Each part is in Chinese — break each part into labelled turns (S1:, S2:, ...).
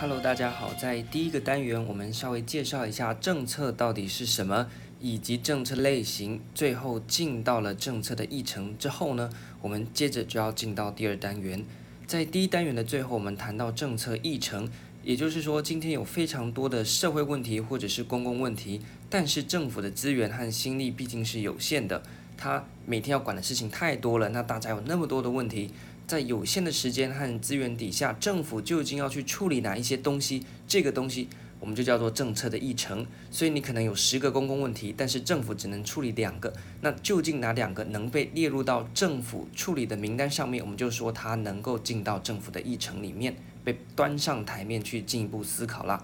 S1: Hello，大家好。在第一个单元，我们稍微介绍一下政策到底是什么，以及政策类型。最后进到了政策的议程之后呢，我们接着就要进到第二单元。在第一单元的最后，我们谈到政策议程，也就是说，今天有非常多的社会问题或者是公共问题，但是政府的资源和心力毕竟是有限的，他每天要管的事情太多了。那大家有那么多的问题。在有限的时间和资源底下，政府究竟要去处理哪一些东西？这个东西我们就叫做政策的议程。所以你可能有十个公共问题，但是政府只能处理两个。那究竟哪两个能被列入到政府处理的名单上面？我们就说它能够进到政府的议程里面，被端上台面去进一步思考啦。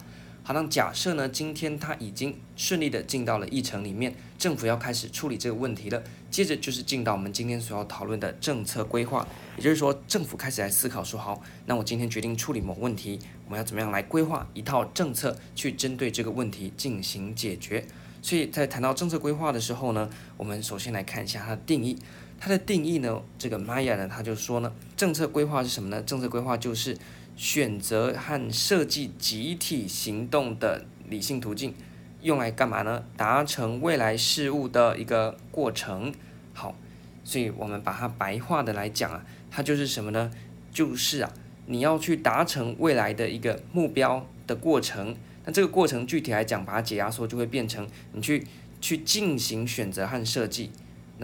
S1: 好，那假设呢，今天他已经顺利的进到了议程里面，政府要开始处理这个问题了。接着就是进到我们今天所要讨论的政策规划，也就是说，政府开始来思考说，好，那我今天决定处理某问题，我们要怎么样来规划一套政策去针对这个问题进行解决。所以在谈到政策规划的时候呢，我们首先来看一下它的定义。它的定义呢，这个 Maya 呢，他就说呢，政策规划是什么呢？政策规划就是。选择和设计集体行动的理性途径，用来干嘛呢？达成未来事物的一个过程。好，所以我们把它白话的来讲啊，它就是什么呢？就是啊，你要去达成未来的一个目标的过程。那这个过程具体来讲，把它解压缩，就会变成你去去进行选择和设计。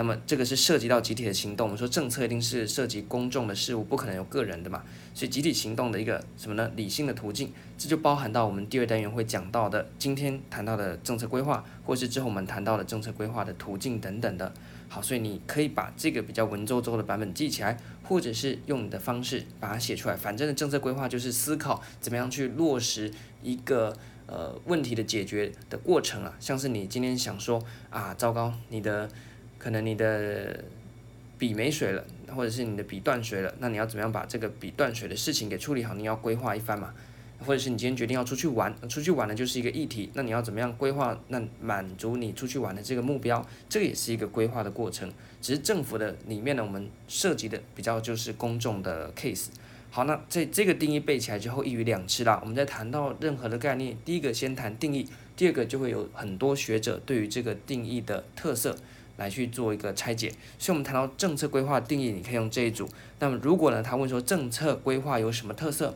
S1: 那么这个是涉及到集体的行动。我们说政策一定是涉及公众的事务，不可能有个人的嘛。所以集体行动的一个什么呢？理性的途径，这就包含到我们第二单元会讲到的，今天谈到的政策规划，或是之后我们谈到的政策规划的途径等等的。好，所以你可以把这个比较文绉绉的版本记起来，或者是用你的方式把它写出来。反正的政策规划就是思考怎么样去落实一个呃问题的解决的过程啊。像是你今天想说啊，糟糕，你的。可能你的笔没水了，或者是你的笔断水了，那你要怎么样把这个笔断水的事情给处理好？你要规划一番嘛，或者是你今天决定要出去玩，出去玩呢就是一个议题，那你要怎么样规划？那满足你出去玩的这个目标，这个也是一个规划的过程。只是政府的里面呢，我们涉及的比较就是公众的 case。好，那这这个定义背起来之后一鱼两吃啦。我们在谈到任何的概念，第一个先谈定义，第二个就会有很多学者对于这个定义的特色。来去做一个拆解，所以我们谈到政策规划定义，你可以用这一组。那么如果呢，他问说政策规划有什么特色，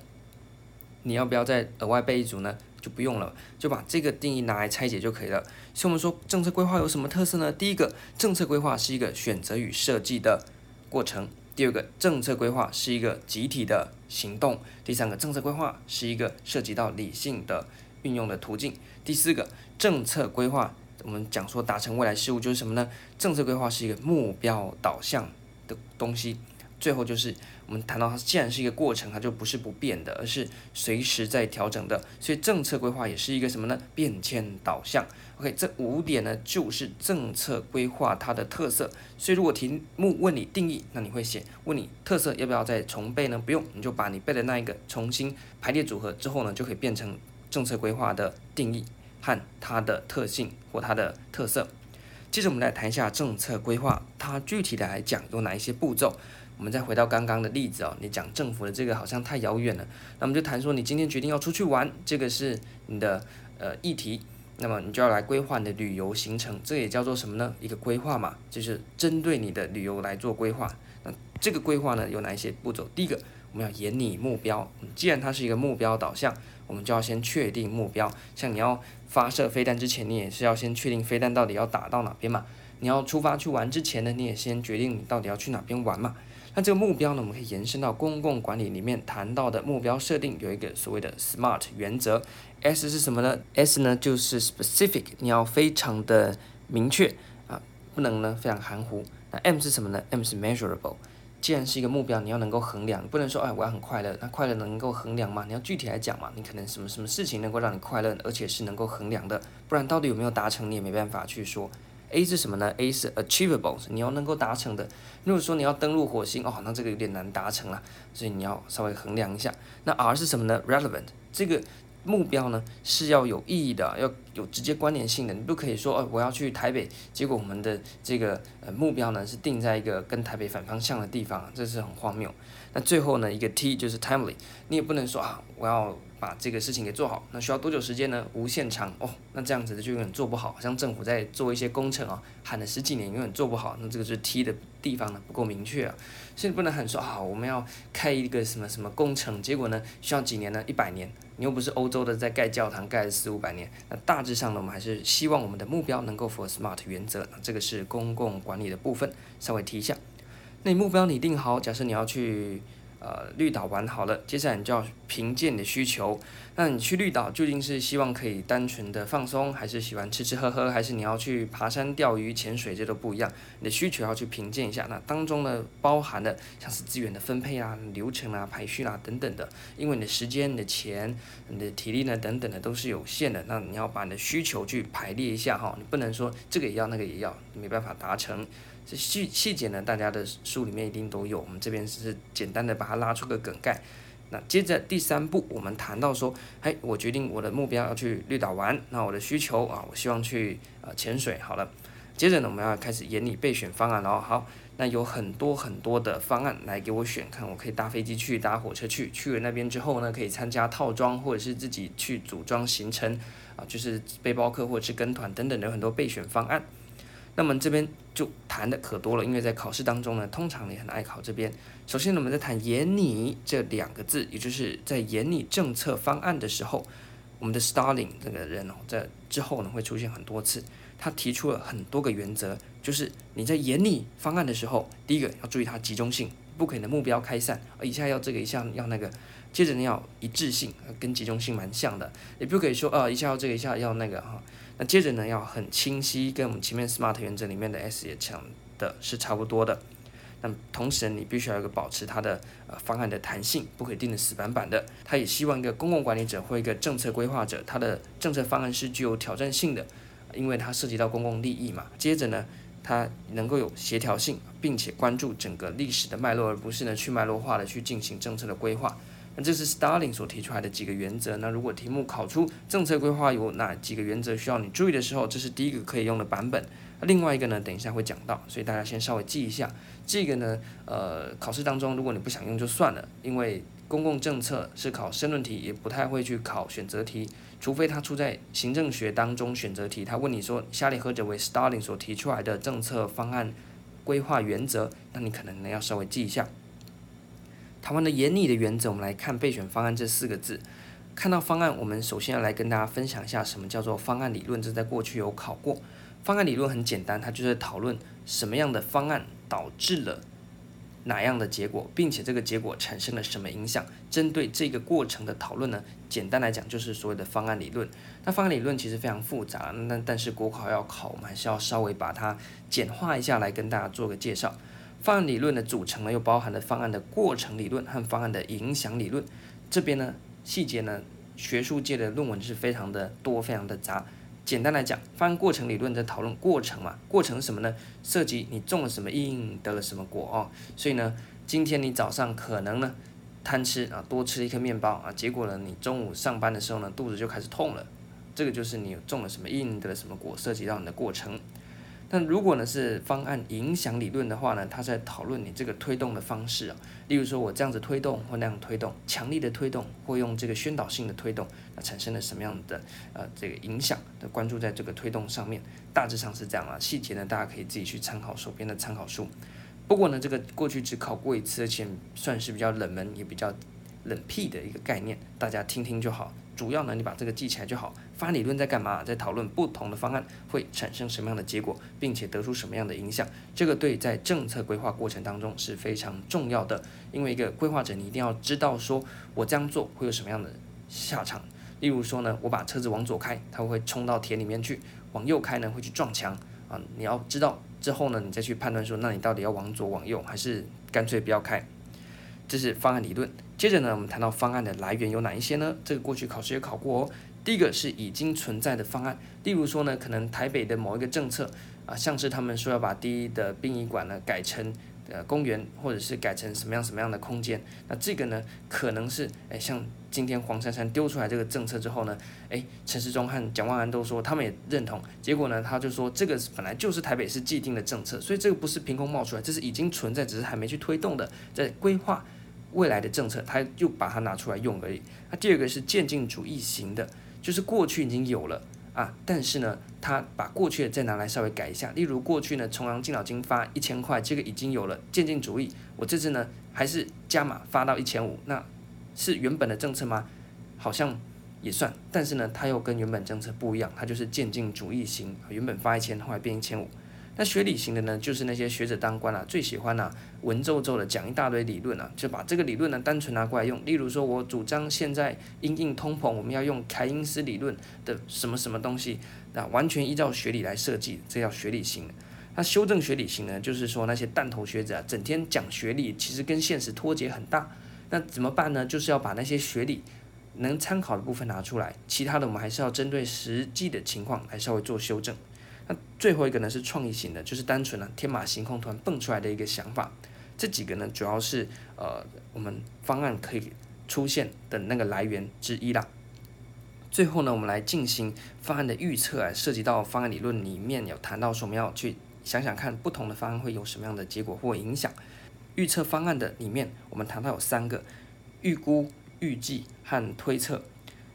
S1: 你要不要再额外背一组呢？就不用了，就把这个定义拿来拆解就可以了。所以我们说政策规划有什么特色呢？第一个，政策规划是一个选择与设计的过程；第二个，政策规划是一个集体的行动；第三个，政策规划是一个涉及到理性的运用的途径；第四个，政策规划。我们讲说达成未来事务就是什么呢？政策规划是一个目标导向的东西。最后就是我们谈到它既然是一个过程，它就不是不变的，而是随时在调整的。所以政策规划也是一个什么呢？变迁导向。OK，这五点呢就是政策规划它的特色。所以如果题目问你定义，那你会写问你特色要不要再重背呢？不用，你就把你背的那一个重新排列组合之后呢，就可以变成政策规划的定义。和它的特性或它的特色。接着我们来谈一下政策规划，它具体的来讲有哪一些步骤。我们再回到刚刚的例子哦，你讲政府的这个好像太遥远了，那么就谈说你今天决定要出去玩，这个是你的呃议题，那么你就要来规划你的旅游行程，这也叫做什么呢？一个规划嘛，就是针对你的旅游来做规划。那这个规划呢有哪一些步骤？第一个，我们要研拟目标，既然它是一个目标导向。我们就要先确定目标，像你要发射飞弹之前，你也是要先确定飞弹到底要打到哪边嘛。你要出发去玩之前呢，你也先决定你到底要去哪边玩嘛。那这个目标呢，我们可以延伸到公共管理里面谈到的目标设定，有一个所谓的 SMART 原则。S 是什么呢？S 呢就是 specific，你要非常的明确啊，不能呢非常含糊。那 M 是什么呢？M 是 measurable。既然是一个目标，你要能够衡量，不能说哎，我要很快乐，那快乐能够衡量吗？你要具体来讲嘛，你可能什么什么事情能够让你快乐，而且是能够衡量的，不然到底有没有达成，你也没办法去说。A 是什么呢？A 是 achievable，你要能够达成的。如果说你要登陆火星，哦，那这个有点难达成了，所以你要稍微衡量一下。那 R 是什么呢？relevant，这个。目标呢是要有意义的，要有直接关联性的。你不可以说，哦，我要去台北，结果我们的这个呃目标呢是定在一个跟台北反方向的地方，这是很荒谬。那最后呢，一个 T 就是 timely，你也不能说啊，我要把这个事情给做好，那需要多久时间呢？无限长哦，那这样子的就永远做不好，像政府在做一些工程啊，喊了十几年永远做不好，那这个是 T 的地方呢不够明确啊，所以不能喊说啊，我们要开一个什么什么工程，结果呢需要几年呢？一百年，你又不是欧洲的在盖教堂盖了四五百年，那大致上呢，我们还是希望我们的目标能够符合 SMART 原则，那这个是公共管理的部分，稍微提一下。那你目标你定好，假设你要去。呃，绿岛玩好了，接下来你就要评鉴你的需求。那你去绿岛究竟是希望可以单纯的放松，还是喜欢吃吃喝喝，还是你要去爬山、钓鱼、潜水，这都不一样。你的需求要去评鉴一下。那当中呢，包含的像是资源的分配啊、流程啊、排序啊等等的。因为你的时间、你的钱、你的体力呢等等的都是有限的。那你要把你的需求去排列一下哈，你不能说这个也要，那个也要，没办法达成。这细细节呢，大家的书里面一定都有。我们这边是简单的把它拉出个梗概。那接着第三步，我们谈到说，哎，我决定我的目标要去绿岛玩。那我的需求啊，我希望去呃潜水。好了，接着呢，我们要开始研拟备选方案。然后好，那有很多很多的方案来给我选，看我可以搭飞机去，搭火车去。去了那边之后呢，可以参加套装，或者是自己去组装行程啊，就是背包客或者是跟团等等的有很多备选方案。那么这边就谈的可多了，因为在考试当中呢，通常也很爱考这边。首先呢，我们在谈研拟这两个字，也就是在研拟政策方案的时候，我们的 Starling 这个人哦，在之后呢会出现很多次。他提出了很多个原则，就是你在研拟方案的时候，第一个要注意它集中性，不可以的目标开散，一下要这个，一下要那个。接着你要一致性，跟集中性蛮像的，也不可以说呃一下要这个，一下要那个哈。那接着呢，要很清晰，跟我们前面 SMART 原则里面的 S 也讲的是差不多的。那么同时你必须要有个保持它的呃方案的弹性，不可以定的死板板的。他也希望一个公共管理者或一个政策规划者，他的政策方案是具有挑战性的，因为它涉及到公共利益嘛。接着呢，它能够有协调性，并且关注整个历史的脉络，而不是呢去脉络化的去进行政策的规划。那这是 Starling 所提出来的几个原则。那如果题目考出政策规划有哪几个原则需要你注意的时候，这是第一个可以用的版本。那另外一个呢，等一下会讲到，所以大家先稍微记一下。这个呢，呃，考试当中如果你不想用就算了，因为公共政策是考申论题，也不太会去考选择题，除非他出在行政学当中选择题，他问你说下列何者为 Starling 所提出来的政策方案规划原则，那你可能呢要稍微记一下。台湾的严拟的原则，我们来看备选方案这四个字。看到方案，我们首先要来跟大家分享一下什么叫做方案理论。这在过去有考过。方案理论很简单，它就是讨论什么样的方案导致了哪样的结果，并且这个结果产生了什么影响。针对这个过程的讨论呢，简单来讲就是所谓的方案理论。那方案理论其实非常复杂，那但是国考要考，我们还是要稍微把它简化一下来跟大家做个介绍。方案理论的组成呢，又包含了方案的过程理论和方案的影响理论。这边呢，细节呢，学术界的论文是非常的多，非常的杂。简单来讲，方案过程理论在讨论过程嘛，过程什么呢？涉及你种了什么因，得了什么果哦。所以呢，今天你早上可能呢贪吃啊，多吃一颗面包啊，结果呢，你中午上班的时候呢，肚子就开始痛了。这个就是你种了什么因，得了什么果，涉及到你的过程。那如果呢是方案影响理论的话呢，它在讨论你这个推动的方式啊，例如说我这样子推动或那样推动，强力的推动或用这个宣导性的推动，那产生了什么样的呃这个影响的关注在这个推动上面，大致上是这样啊，细节呢大家可以自己去参考手边的参考书。不过呢这个过去只考过一次，而且算是比较冷门也比较冷僻的一个概念，大家听听就好。主要呢，你把这个记起来就好。发理论在干嘛？在讨论不同的方案会产生什么样的结果，并且得出什么样的影响。这个对在政策规划过程当中是非常重要的。因为一个规划者，你一定要知道说，我这样做会有什么样的下场。例如说呢，我把车子往左开，它会冲到田里面去；往右开呢，会去撞墙。啊，你要知道之后呢，你再去判断说，那你到底要往左往右，还是干脆不要开？这是方案理论。接着呢，我们谈到方案的来源有哪一些呢？这个过去考试也考过哦。第一个是已经存在的方案，例如说呢，可能台北的某一个政策啊，像是他们说要把第一的殡仪馆呢改成呃公园，或者是改成什么样什么样的空间。那这个呢，可能是诶像今天黄珊珊丢出来这个政策之后呢，诶陈时中和蒋万安都说他们也认同。结果呢，他就说这个本来就是台北市既定的政策，所以这个不是凭空冒出来，这是已经存在，只是还没去推动的，在规划未来的政策，他就把它拿出来用而已。那第二个是渐进主义型的，就是过去已经有了。啊，但是呢，他把过去的再拿来稍微改一下，例如过去呢，重阳敬老金发一千块，这个已经有了渐进主义，我这次呢还是加码发到一千五，那是原本的政策吗？好像也算，但是呢，它又跟原本政策不一样，它就是渐进主义型，原本发一千，后来变一千五。那学理型的呢，就是那些学者当官啊，最喜欢啊文绉绉的讲一大堆理论啊，就把这个理论呢单纯拿过来用。例如说，我主张现在因应通膨，我们要用凯因斯理论的什么什么东西，那完全依照学理来设计，这叫学理型。那修正学理型呢，就是说那些弹头学者啊，整天讲学理，其实跟现实脱节很大。那怎么办呢？就是要把那些学理能参考的部分拿出来，其他的我们还是要针对实际的情况来稍微做修正。那最后一个呢是创意型的，就是单纯的天马行空突然蹦出来的一个想法。这几个呢主要是呃我们方案可以出现的那个来源之一啦。最后呢，我们来进行方案的预测啊，涉及到方案理论里面有谈到说我们要去想想看不同的方案会有什么样的结果或影响。预测方案的里面，我们谈到有三个：预估、预计和推测。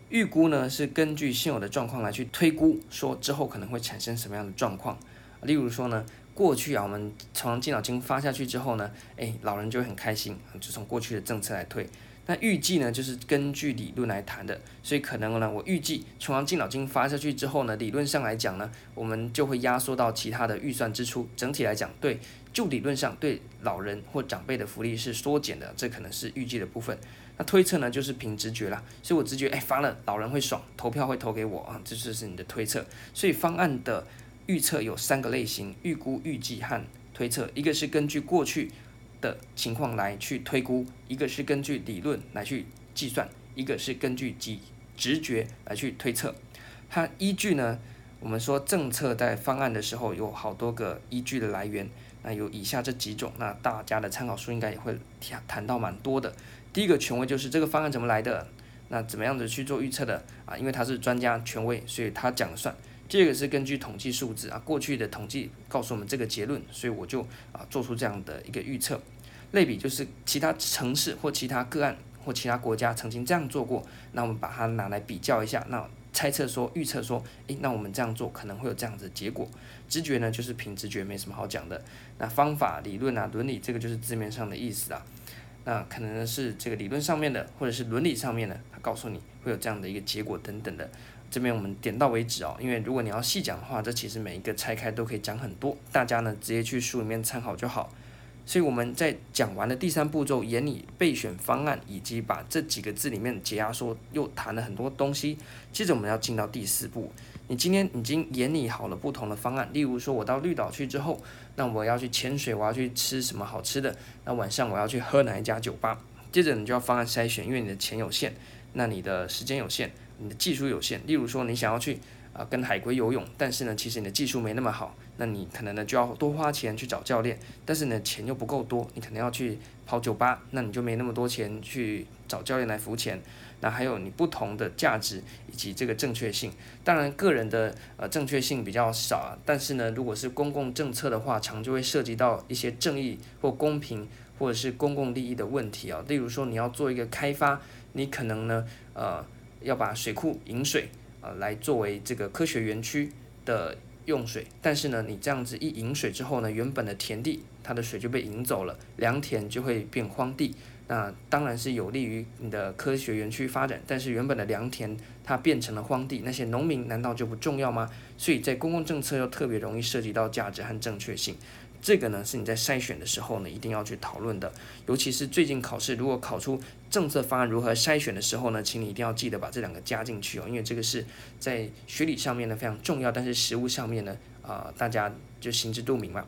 S1: 预估呢是根据现有的状况来去推估，说之后可能会产生什么样的状况。例如说呢，过去啊，我们从敬老金发下去之后呢，诶，老人就会很开心，就从过去的政策来推。那预计呢，就是根据理论来谈的，所以可能呢，我预计从敬老金发下去之后呢，理论上来讲呢，我们就会压缩到其他的预算支出。整体来讲，对，就理论上对老人或长辈的福利是缩减的，这可能是预计的部分。那推测呢，就是凭直觉啦，所以我直觉，哎，发了老人会爽，投票会投给我啊，这就是你的推测。所以方案的预测有三个类型：预估、预计和推测。一个是根据过去的情况来去推估，一个是根据理论来去计算，一个是根据直直觉来去推测。它依据呢，我们说政策在方案的时候有好多个依据的来源，那有以下这几种，那大家的参考书应该也会谈谈到蛮多的。第一个权威就是这个方案怎么来的，那怎么样子去做预测的啊？因为他是专家权威，所以他讲了算。第二个是根据统计数字啊，过去的统计告诉我们这个结论，所以我就啊做出这样的一个预测。类比就是其他城市或其他个案或其他国家曾经这样做过，那我们把它拿来比较一下，那猜测说预测说，诶，那我们这样做可能会有这样子的结果。直觉呢就是凭直觉，没什么好讲的。那方法、理论啊、伦理这个就是字面上的意思啊。那可能是这个理论上面的，或者是伦理上面的，他告诉你会有这样的一个结果等等的。这边我们点到为止哦，因为如果你要细讲的话，这其实每一个拆开都可以讲很多，大家呢直接去书里面参考就好。所以我们在讲完了第三步骤，研拟备选方案，以及把这几个字里面解压缩，又谈了很多东西。接着我们要进到第四步。你今天已经研拟好了不同的方案，例如说，我到绿岛去之后，那我要去潜水，我要去吃什么好吃的，那晚上我要去喝哪一家酒吧。接着你就要方案筛选，因为你的钱有限，那你的时间有限，你的技术有限。例如说，你想要去啊、呃、跟海龟游泳，但是呢，其实你的技术没那么好，那你可能呢就要多花钱去找教练，但是呢钱又不够多，你可能要去跑酒吧，那你就没那么多钱去找教练来付钱。那还有你不同的价值以及这个正确性，当然个人的呃正确性比较少啊，但是呢，如果是公共政策的话，常就会涉及到一些正义或公平或者是公共利益的问题啊。例如说你要做一个开发，你可能呢呃要把水库引水呃来作为这个科学园区的用水，但是呢你这样子一引水之后呢，原本的田地它的水就被引走了，良田就会变荒地。那当然是有利于你的科学园区发展，但是原本的良田它变成了荒地，那些农民难道就不重要吗？所以在公共政策又特别容易涉及到价值和正确性，这个呢是你在筛选的时候呢一定要去讨论的，尤其是最近考试如果考出政策方案如何筛选的时候呢，请你一定要记得把这两个加进去哦，因为这个是在学理上面呢非常重要，但是实务上面呢啊、呃、大家就心知肚明嘛。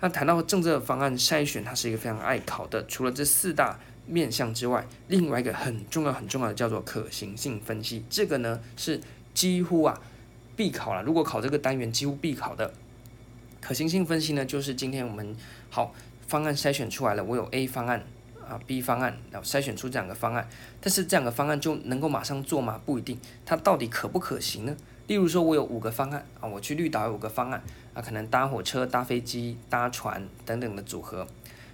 S1: 那谈到政策方案筛选，它是一个非常爱考的，除了这四大。面向之外，另外一个很重要很重要的叫做可行性分析，这个呢是几乎啊必考了。如果考这个单元，几乎必考的可行性分析呢，就是今天我们好方案筛选出来了，我有 A 方案啊，B 方案，然后筛选出这两个方案，但是这两个方案就能够马上做吗？不一定，它到底可不可行呢？例如说，我有五个方案啊，我去绿岛有五个方案啊，可能搭火车、搭飞机、搭船等等的组合。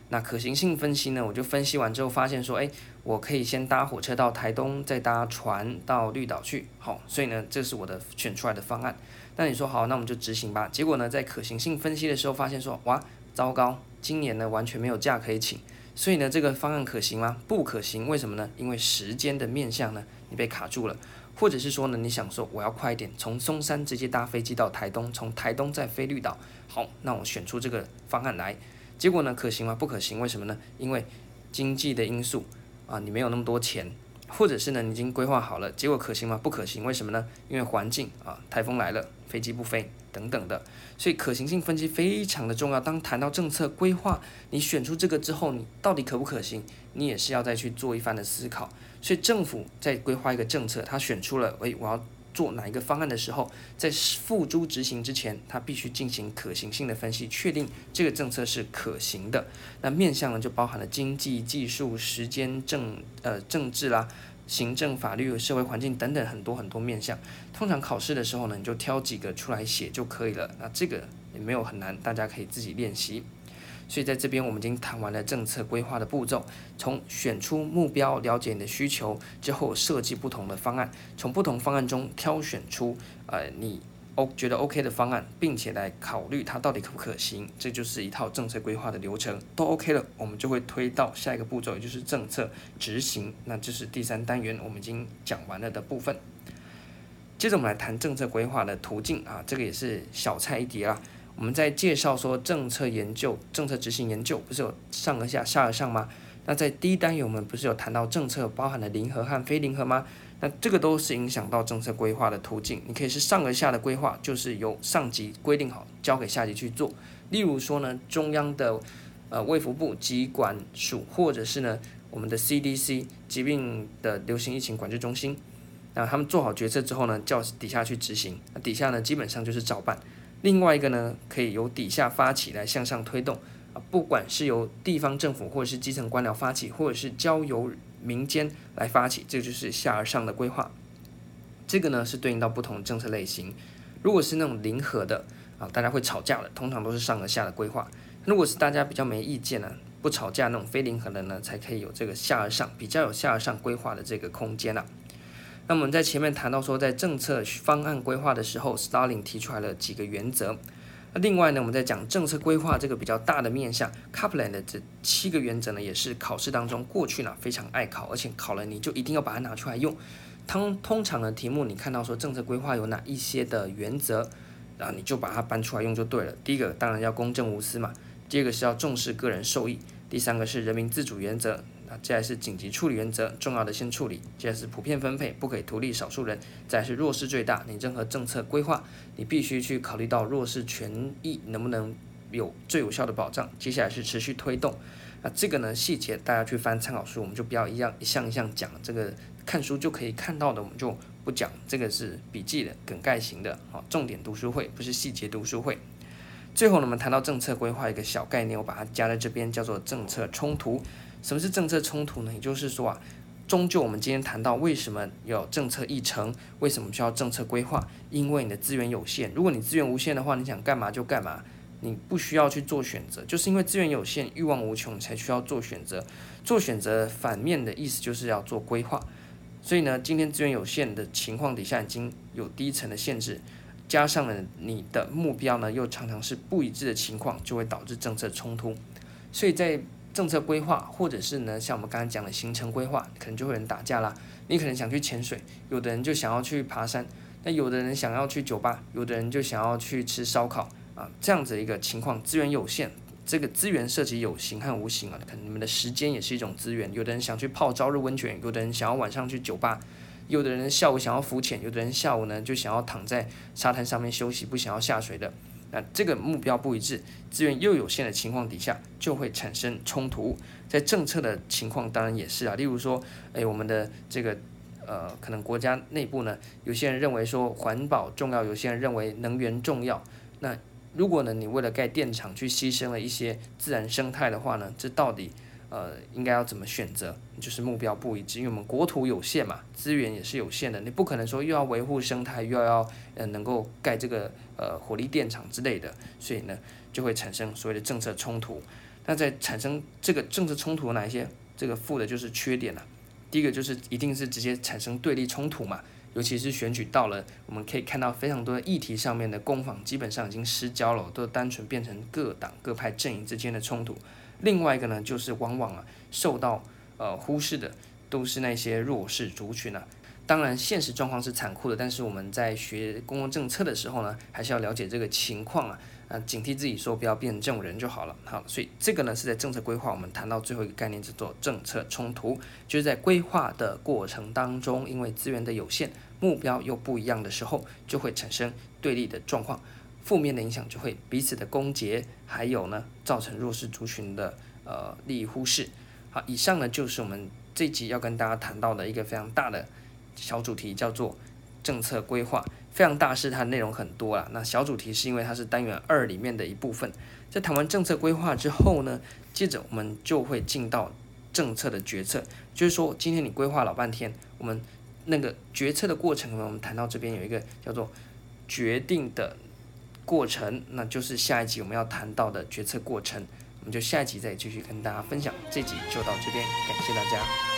S1: 那可行性分析呢，我就分析完之后发现说，诶，我可以先搭火车到台东，再搭船到绿岛去。好，所以呢，这是我的选出来的方案。那你说好，那我们就执行吧。结果呢，在可行性分析的时候发现说，哇，糟糕，今年呢完全没有假可以请。所以呢，这个方案可行吗？不可行。为什么呢？因为时间的面向呢，你被卡住了。或者是说呢，你想说我要快一点，从松山直接搭飞机到台东，从台东再飞绿岛。好，那我选出这个方案来。结果呢，可行吗？不可行，为什么呢？因为经济的因素啊，你没有那么多钱，或者是呢，你已经规划好了，结果可行吗？不可行，为什么呢？因为环境啊，台风来了，飞机不飞等等的，所以可行性分析非常的重要。当谈到政策规划，你选出这个之后，你到底可不可行？你也是要再去做一番的思考。所以政府在规划一个政策，他选出了，诶，我要。做哪一个方案的时候，在付诸执行之前，他必须进行可行性的分析，确定这个政策是可行的。那面向呢，就包含了经济、技术、时间、政呃政治啦、行政、法律、社会环境等等很多很多面向。通常考试的时候呢，你就挑几个出来写就可以了。那这个也没有很难，大家可以自己练习。所以在这边，我们已经谈完了政策规划的步骤，从选出目标、了解你的需求之后，设计不同的方案，从不同方案中挑选出呃你 O 觉得 OK 的方案，并且来考虑它到底可不可行。这就是一套政策规划的流程，都 OK 了，我们就会推到下一个步骤，也就是政策执行。那这是第三单元我们已经讲完了的部分。接着我们来谈政策规划的途径啊，这个也是小菜一碟啦。我们在介绍说政策研究、政策执行研究，不是有上而下、下而上吗？那在第一单元我们不是有谈到政策包含了零和和非零和吗？那这个都是影响到政策规划的途径。你可以是上而下的规划，就是由上级规定好，交给下级去做。例如说呢，中央的呃卫福部疾管署，或者是呢我们的 CDC 疾病的流行疫情管制中心，那他们做好决策之后呢，叫底下去执行，那底下呢基本上就是照办。另外一个呢，可以由底下发起来向上推动啊，不管是由地方政府或者是基层官僚发起，或者是交由民间来发起，这就是下而上的规划。这个呢是对应到不同政策类型。如果是那种零和的啊，大家会吵架的，通常都是上而下的规划。如果是大家比较没意见呢，不吵架那种非零和的呢，才可以有这个下而上，比较有下而上规划的这个空间啊。那我们在前面谈到说，在政策方案规划的时候，Starling 提出来了几个原则。那另外呢，我们在讲政策规划这个比较大的面向，Kaplan 的这七个原则呢，也是考试当中过去呢非常爱考，而且考了你就一定要把它拿出来用。通通常的题目，你看到说政策规划有哪一些的原则，然后你就把它搬出来用就对了。第一个当然要公正无私嘛，第二个是要重视个人受益，第三个是人民自主原则。接下来是紧急处理原则，重要的先处理。接下来是普遍分配，不可以图利少数人。再来是弱势最大，你任何政策规划，你必须去考虑到弱势权益能不能有最有效的保障。接下来是持续推动。那这个呢，细节大家去翻参考书，我们就不要一样一项一项讲。这个看书就可以看到的，我们就不讲。这个是笔记的梗概型的，好，重点读书会不是细节读书会。最后呢，我们谈到政策规划一个小概念，我把它加在这边，叫做政策冲突。什么是政策冲突呢？也就是说啊，终究我们今天谈到为什么有政策议程，为什么需要政策规划？因为你的资源有限。如果你资源无限的话，你想干嘛就干嘛，你不需要去做选择。就是因为资源有限，欲望无穷，才需要做选择。做选择反面的意思就是要做规划。所以呢，今天资源有限的情况底下，已经有低层的限制，加上了你的目标呢，又常常是不一致的情况，就会导致政策冲突。所以在政策规划，或者是呢，像我们刚才讲的行程规划，可能就会有人打架啦。你可能想去潜水，有的人就想要去爬山，那有的人想要去酒吧，有的人就想要去吃烧烤啊，这样子一个情况，资源有限，这个资源涉及有形和无形啊，可能你们的时间也是一种资源。有的人想去泡朝日温泉，有的人想要晚上去酒吧，有的人下午想要浮潜，有的人下午呢就想要躺在沙滩上面休息，不想要下水的。那这个目标不一致，资源又有限的情况底下，就会产生冲突。在政策的情况当然也是啊，例如说，哎，我们的这个呃，可能国家内部呢，有些人认为说环保重要，有些人认为能源重要。那如果呢，你为了盖电厂去牺牲了一些自然生态的话呢，这到底呃应该要怎么选择？就是目标不一致，因为我们国土有限嘛，资源也是有限的，你不可能说又要维护生态，又要呃能够盖这个呃火力电厂之类的，所以呢就会产生所谓的政策冲突。那在产生这个政策冲突哪一些？这个负的就是缺点了、第一个就是一定是直接产生对立冲突嘛。尤其是选举到了，我们可以看到非常多的议题上面的攻防基本上已经失焦了，都单纯变成各党各派阵营之间的冲突。另外一个呢，就是往往啊受到呃忽视的都是那些弱势族群啊。当然，现实状况是残酷的，但是我们在学公共政策的时候呢，还是要了解这个情况啊，啊，警惕自己说不要变成这种人就好了。好，所以这个呢是在政策规划，我们谈到最后一个概念叫做政策冲突，就是在规划的过程当中，因为资源的有限，目标又不一样的时候，就会产生对立的状况，负面的影响就会彼此的攻讦，还有呢造成弱势族群的呃利益忽视。好，以上呢就是我们这集要跟大家谈到的一个非常大的。小主题叫做政策规划，非常大，是它内容很多啊。那小主题是因为它是单元二里面的一部分。在谈完政策规划之后呢，接着我们就会进到政策的决策，就是说今天你规划老半天，我们那个决策的过程呢，我们谈到这边有一个叫做决定的过程，那就是下一集我们要谈到的决策过程。我们就下一集再继续跟大家分享。这集就到这边，感谢大家。